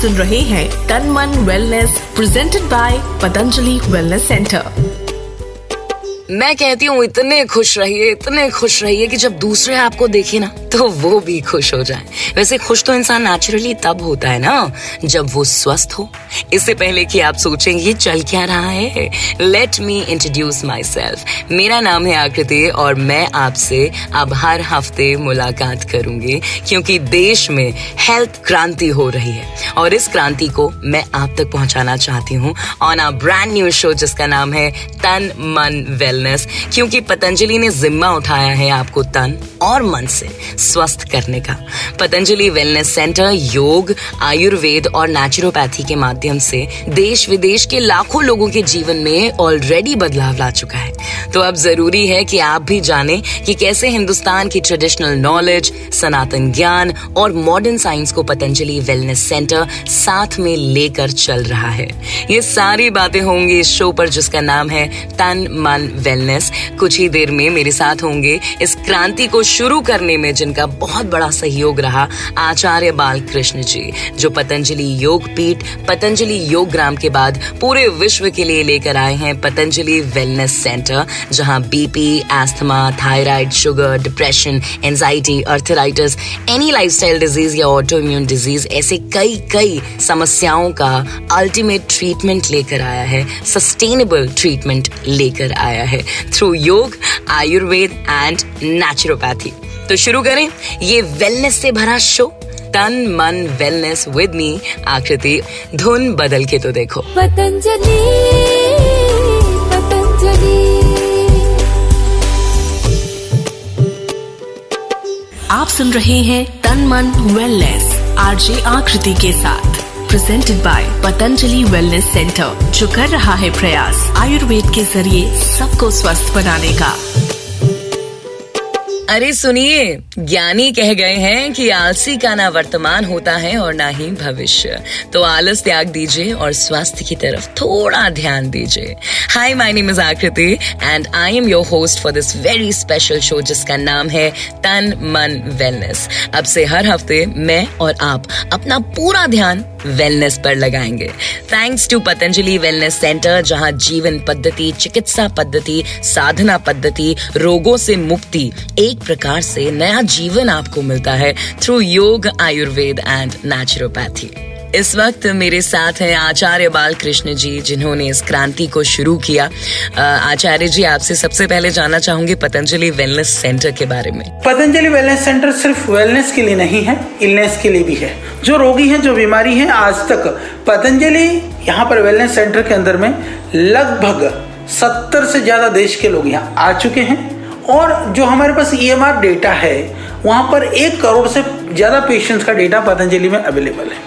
सुन रहे हैं तन मन wellness presented by Patanjali wellness centre मैं कहती हूँ, इतने खुश रहिए, इतने खुश रहिए कि जब दूसरे आपको देखे ना तो वो भी खुश हो जाए। वैसे खुश तो इंसान नेचुरली तब होता है ना, जब वो स्वस्थ हो। इससे पहले कि आप सोचेंगे चल क्या रहा है? Let me introduce myself मेरा नाम है आकृति और मैं आपसे अब हर हफ़्ते मुलाकात करूँगी, क्योंकि देश में हेल्थ क्रांति हो रही है। और इस क्रांति को मैं आप तक पहुंचाना चाहती हूँ on a brand new show जिसका नाम है तन मन वेल। वेलनेस क्योंकि पतंजलि ने जिम्मा उठाया है आपको तन और मन से स्वस्थ करने का। पतंजलि वेलनेस सेंटर योग, आयुर्वेद और नेचुरोपैथी के माध्यम से देश विदेश के लाखों लोगों के जीवन में ऑलरेडी बदलाव ला चुका है। तो अब ज़रूरी है कि आप भी जाने कि कैसे हिंदुस्तान की ट्रेडिशनल नॉलेज सनातन ज्ञान और मॉडर्न साइंस को पतंजलि वेलनेस सेंटर साथ में लेकर चल रहा है। ये सारी बातें होंगी इस शो पर, जिसका नाम है तन, मन वेलनेस कुछ ही देर में मेरे साथ होंगे इस क्रांति को शुरू करने में जिनका बहुत बड़ा सहयोग रहा आचार्य बाल कृष्ण जी, जो पतंजलि योग पीठ, पतंजलि योग ग्राम के बाद पूरे विश्व के लिए लेकर आए हैं पतंजलि वेलनेस सेंटर जहाँ BP asthma thyroid sugar depression anxiety arthritis any lifestyle disease या ऑटो इम्यून डिज़ीज़ ऐसे कई कई समस्याओं का अल्टीमेट ट्रीटमेंट लेकर आया है सस्टेनेबल ट्रीटमेंट लेकर आया है। थ्रू योग आयुर्वेद एंड नेचुरोपैथी तो शुरू करें। ये वेलनेस से भरा शो तन, मन वेलनेस विद मी आकृति, धुन बदल के तो देखो। पतंजलि पतंजलि। आप सुन रहे हैं तन, मन वेलनेस आरजे आकृति के साथ। Presented by Patanjali wellness centre जो कर रहा है प्रयास, आयुर्वेद के ज़रिए सबको स्वस्थ बनाने का। अरे सुनिए, ज्ञानी कह गए हैं कि आलसी का ना वर्तमान होता है और ना ही भविष्य। तो आलस त्याग दीजिए और स्वास्थ्य की तरफ़ थोड़ा ध्यान दीजिए। Hi my name is Akriti and I am your host for this very special show जिसका नाम है तन, मन वेलनेस अब से हर हफ़्ते मैं और आप अपना पूरा ध्यान वेलनेस पर लगाएँगे। Thanks to Patanjali wellness centre जहाँ जीवन पद्धति, चिकित्सा पद्धति, साधना पद्धति, रोगों से मुक्ति, एक प्रकार से नया जीवन आपको मिलता है थ्रू योग, आयुर्वेद एंड नेचुरोपैथी इस वक्त मेरे साथ हैं आचार्य बाल कृष्ण जी, जिन्होंने इस क्रांति को शुरू किया। आचार्य जी, आपसे सबसे पहले जानना चाहूँगी पतंजलि वेलनेस सेंटर के बारे में। पतंजलि वेलनेस सेंटर सिर्फ़ वेलनेस के लिए नहीं है इलनेस के लिए भी है। जो रोगी हैं, जो बीमारी हैं, आज तक पतंजलि यहाँ पर वेलनेस सेंटर के अंदर में लगभग सत्तर से ज़्यादा देश के लोग यहाँ आ चुके हैं। और जो हमारे पास ई एम डेटा है, वहाँ पर एक करोड़ से ज़्यादा पेशेंट्स का डेटा पतंजलि में अवेलेबल है।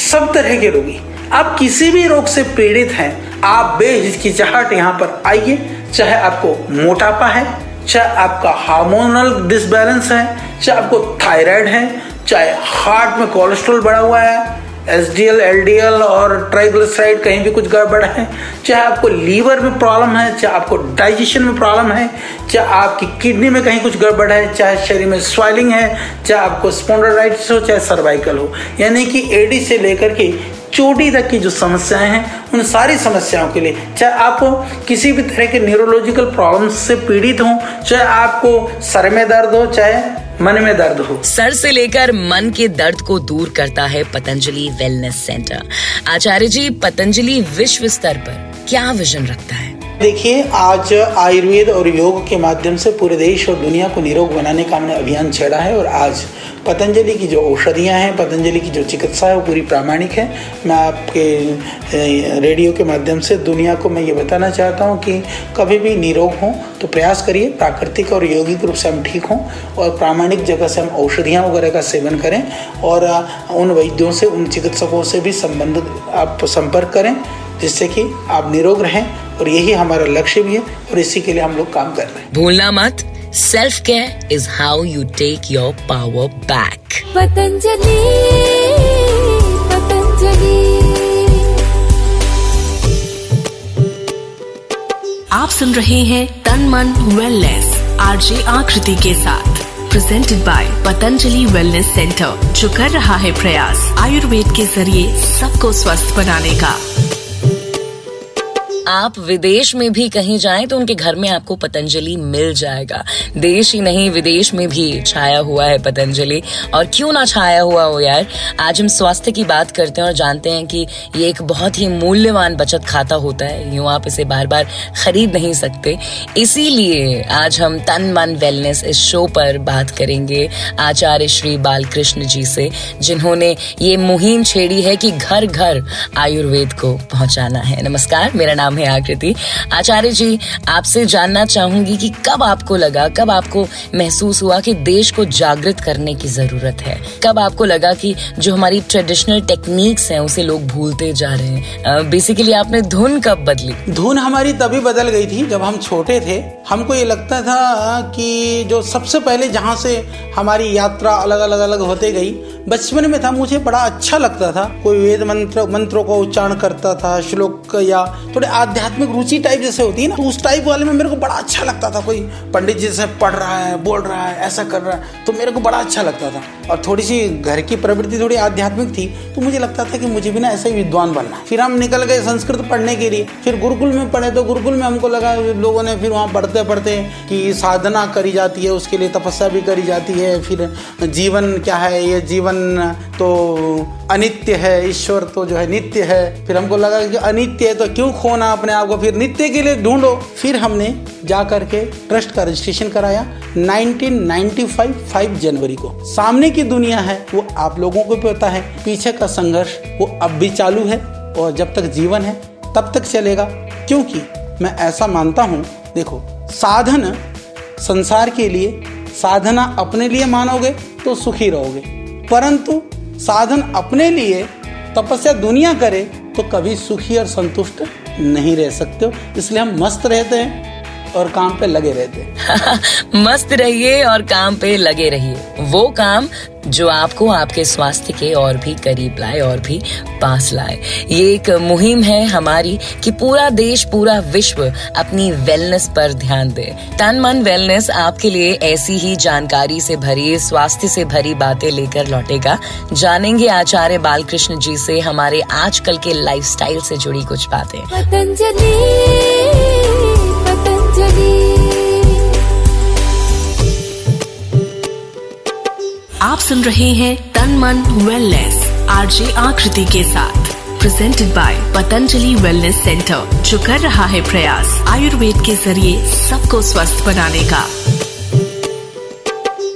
सब तरह के रोगी। आप किसी भी रोग से पीड़ित हैं, आप बेहिचकिचाहट यहाँ पर आइए। चाहे आपको मोटापा है, चाहे आपका हार्मोनल डिसबैलेंस है, चाहे आपको थायराइड है, चाहे हार्ट में कोलेस्ट्रॉल बढ़ा हुआ है S D L L D L और ट्राइग्लिसराइड कहीं भी कुछ गड़बड़ है? चाहे आपको लीवर में प्रॉब्लम है, चाहे आपको डाइजेशन में प्रॉब्लम है, चाहे आपकी किडनी में कहीं कुछ गड़बड़ है, चाहे शरीर में स्वेलिंग है, चाहे आपको स्पॉन्डोलाइटिस हो, चाहे सर्वाइकल हो। यानी कि एडी से लेकर के चोटी तक की जो समस्याएँ हैं, उन सारी समस्याओं के लिए, चाहे आपको किसी भी तरह के न्यूरोलॉजिकल प्रॉब्लम से पीड़ित हो, चाहे आपको सर में दर्द हो, चाहे मन में दर्द हो। सर से लेकर मन के दर्द को दूर करता है पतंजलि वेलनेस सेंटर आचार्य जी पतंजलि विश्व स्तर पर क्या विजन रखता है? देखिए आज आयुर्वेद और योग के माध्यम से पूरे देश और दुनिया को निरोग बनाने का हमने अभियान छेड़ा है और आज पतंजलि की जो औषधियाँ हैं पतंजलि की जो चिकित्सा है वो पूरी प्रामाणिक है। मैं आपके रेडियो के माध्यम से दुनिया को मैं ये बताना चाहता हूँ कि कभी भी निरोग हों तो प्रयास करिए प्राकृतिक और यौगिक रूप से हम ठीक हों और प्रामाणिक जगह से हम औषधियाँ वगैरह का सेवन करें और उन वैद्यों से उन चिकित्सकों से भी संबंधित आप संपर्क करें जिससे कि आप निरोग रहें और यही हमारा लक्ष्य भी है और इसी के लिए हम लोग काम कर रहे हैं। भूलना मत। Self care is how you take your power back Patanjali Patanjali. आप सुन रहे हैं तन मन वेलनेस आरजे आकृति के साथ presented by Patanjali wellness centre जो कर रहा है प्रयास, आयुर्वेद के ज़रिए सबको स्वस्थ बनाने का। आप विदेश में भी कहीं जाएँ तो उनके घर में आपको पतंजलि मिल जाएगा। देश ही नहीं, विदेश में भी छाया हुआ है पतंजलि। और क्यों ना छाया हुआ हो यार? आज हम स्वास्थ्य की बात करते हैं और जानते हैं कि ये एक बहुत ही मूल्यवान बचत खाता होता है। यूँ आप इसे बार बार खरीद नहीं सकते। इसीलिए आज हम तन, मन वेलनेस इस शो पर बात करेंगे आचार्य श्री बालकृष्ण जी से, जिन्होंने ये मुहिम छेड़ी है कि घर घर आयुर्वेद को पहुंचाना है। नमस्कार, मेरा नाम है आकृति। आचार्य जी, आपसे जानना चाहूँगी कि कब आपको लगा, कब आपको महसूस हुआ कि देश को जागृत करने की ज़रूरत है? कब आपको लगा कि जो हमारी ट्रेडिशनल टेक्निक्स हैं, उसे लोग भूलते जा रहे हैं? बेसिकली आपने धुन कब बदली? धुन हमारी तभी बदल गई थी जब हम छोटे थे। हमको ये लगता था कि जो सबसे पहले जहाँ से हमारी यात्रा अलग अलग अलग होते गई, बचपन में था, मुझे बड़ा अच्छा लगता था। कोई वेद मंत्र, मंत्रों का उच्चारण करता था, श्लोक या थोड़े आध्यात्मिक रुचि टाइप जैसे होती है ना तो उस टाइप वाले में मेरे को बड़ा अच्छा लगता था। कोई पंडित जी से पढ़ रहा है, बोल रहा है, ऐसा कर रहा है तो मेरे को बड़ा अच्छा लगता था। और थोड़ी सी घर की प्रवृत्ति थोड़ी आध्यात्मिक थी तो मुझे लगता था कि मुझे भी ना ऐसा ही विद्वान बनना फिर हम निकल गए संस्कृत पढ़ने के लिए। फिर गुरुकुल में पढ़े तो गुरुकुल में हमको लगा लोगों ने फिर वहाँ पढ़ते पढ़ते कि साधना करी जाती है, उसके लिए तपस्या भी करी जाती है। फिर जीवन क्या है? ये जीवन तो अनित्य है, ईश्वर तो जो है नित्य है। फिर हमको लगा कि अनित्य है तो क्यों खोना अपने आप को? फिर नित्य के लिए ढूंढो। फिर हमने जा करके ट्रस्ट का रजिस्ट्रेशन कराया 1995 5 जनवरी को। सामने की दुनिया है, वो आप लोगों को भी पता है। पीछे का संघर्ष, वो अब भी चालू है और जब तक जीवन है, तब तक चलेगा। क्योंकि मैं ऐसा मानता हूँ, देखो, साधन संसार के लिए, साधना अपने लिए मानोगे तो सुखी रहोगे। परंतु साधन अपने लिए तपस्या दुनिया करे तो कभी सुखी और संतुष्ट नहीं रह सकते हो। इसलिए हम मस्त रहते हैं। और काम पे लगे रहते मस्त रहिए और काम पे लगे रहिए। वो काम जो आपको आपके स्वास्थ्य के और भी करीब लाए और भी पास लाए। ये एक मुहिम है हमारी कि पूरा देश पूरा विश्व अपनी वेलनेस पर ध्यान दे। तन मन वेलनेस आपके लिए ऐसी ही जानकारी से भरी स्वास्थ्य से भरी बातें लेकर लौटेगा। जानेंगे आचार्य बालकृष्ण जी से हमारे आजकल के लाइफस्टाइल से जुड़ी कुछ बातें। आप सुन रहे हैं तन मन वेलनेस आरजे आकृति के साथ presented by Patanjali wellness centre जो कर रहा है प्रयास, आयुर्वेद के ज़रिए सबको स्वस्थ बनाने का।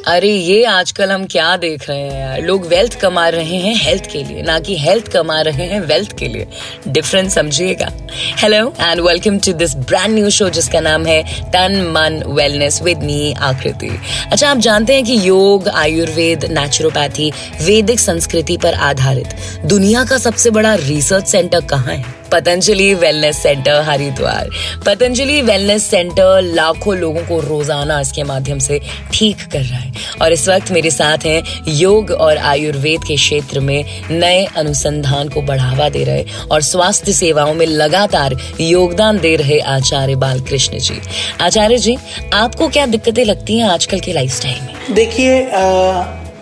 अरे, ये आजकल हम क्या देख रहे हैं यार? लोग वेल्थ कमा रहे हैं हेल्थ के लिए, ना कि हेल्थ कमा रहे हैं वेल्थ के लिए। डिफरेंस समझिएगा। Hello and welcome to this brand new show जिसका नाम है तन मन वेलनेस विद मी आकृति। अच्छा आप जानते हैं कि योग, आयुर्वेद नेचुरोपैथी वैदिक संस्कृति पर आधारित दुनिया का सबसे बड़ा रिसर्च सेंटर कहाँ है? Patanjali wellness centre Haridwar. Patanjali wellness centre लाखों लोगों को रोज़ाना इसके माध्यम से ठीक कर रहा है। और इस वक्त मेरे साथ हैं योग और आयुर्वेद के क्षेत्र में नए अनुसंधान को बढ़ावा दे रहे और स्वास्थ्य सेवाओं में लगातार योगदान दे रहे आचार्य बालकृष्ण जी। आचार्य जी, आपको क्या दिक्कतें लगती हैं आजकल के लाइफस्टाइल में? देखिए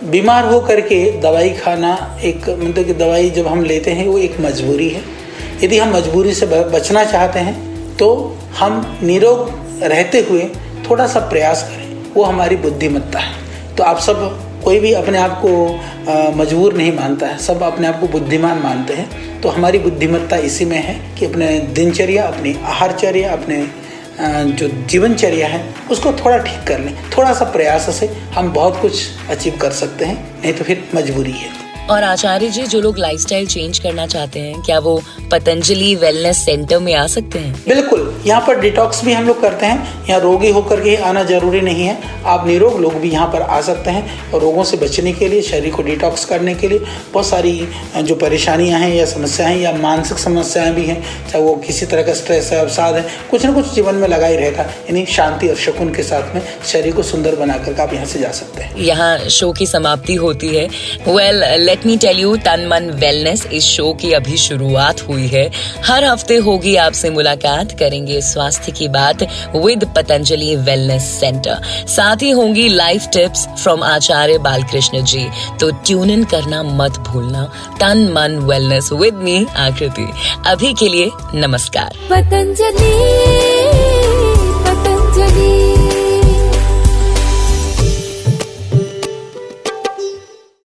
बीमार हो करके दवाई खाना एक मतलब कि दवाई जब हम लेते हैं, वो एक मजबूरी है। यदि हम मजबूरी से बचना चाहते हैं तो हम निरोग रहते हुए थोड़ा सा प्रयास करें। वो हमारी बुद्धिमत्ता है। तो आप सब कोई भी अपने आप को मजबूर नहीं मानता है। सब अपने आप को बुद्धिमान मानते हैं। तो हमारी बुद्धिमत्ता इसी में है कि अपने दिनचर्या, अपनी आहारचर्या, अपने जो जीवनचर्या है, उसको थोड़ा ठीक कर लें। थोड़ा सा प्रयास से हम बहुत कुछ अचीव कर सकते हैं। नहीं तो फिर मजबूरी है। और आचार्य जी जो लोग लाइफस्टाइल चेंज करना चाहते हैं क्या वो पतंजलि वेलनेस सेंटर में आ सकते हैं? बिल्कुल यहाँ पर डिटॉक्स भी हम लोग करते हैं। यहाँ रोगी होकर के आना ज़रूरी नहीं है। आप निरोग लोग भी यहाँ पर आ सकते हैं। और रोगों से बचने के लिए शरीर को डिटॉक्स करने के लिए बहुत सारी जो परेशानियाँ हैं या समस्याएँ या मानसिक समस्याएँ भी हैं चाहे वो किसी तरह का स्ट्रेस है अवसाद है कुछ ना कुछ जीवन में लगा ही रहेगा यानी शांति और शकुन के साथ में शरीर को सुंदर बना करके आप यहाँ से जा सकते हैं। यहाँ शो की समाप्ति होती है। Well well, let me tell you तन मन वेलनेस इस शो की अभी शुरुआत हुई है। हर हफ़्ते होगी आपसे मुलाकात। करेंगे स्वास्थ्य की बात विद पतंजलि वेलनेस सेंटर साथ ही होंगी life tips from Acharya Balkrishna ji. तो ट्यून इन करना मत भूलना। तन मन वेलनेस विद मी आकृति। अभी के लिए नमस्कार। पतंजलि